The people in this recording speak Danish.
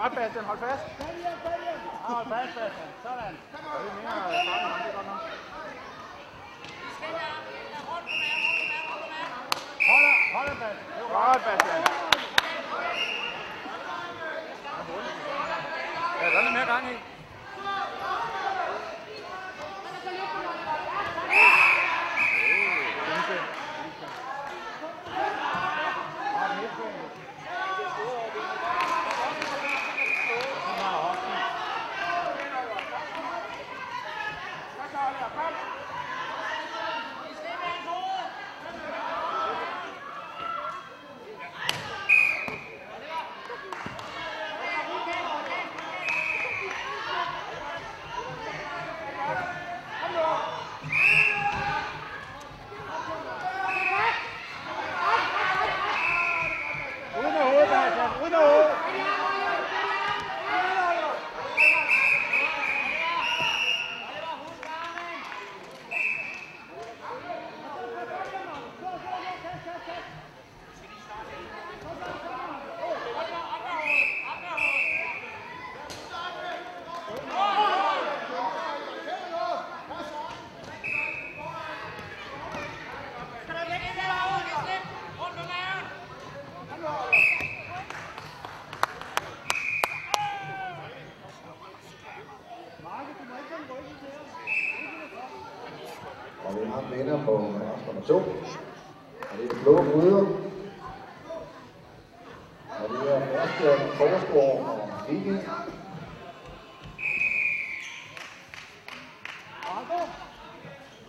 Godt, Bastian. Hold fast. Ja, hold fast, Bastian. Sådan. Og det er mere farligt, det er godt nok. Hold da, hold da, Bastian. Godt, Bastian. Ja, der er lidt mere gang i. Og vi har vinder på vers nummer 2. Og det er blå bryder. Og det er Bastian Forsgaard og Viking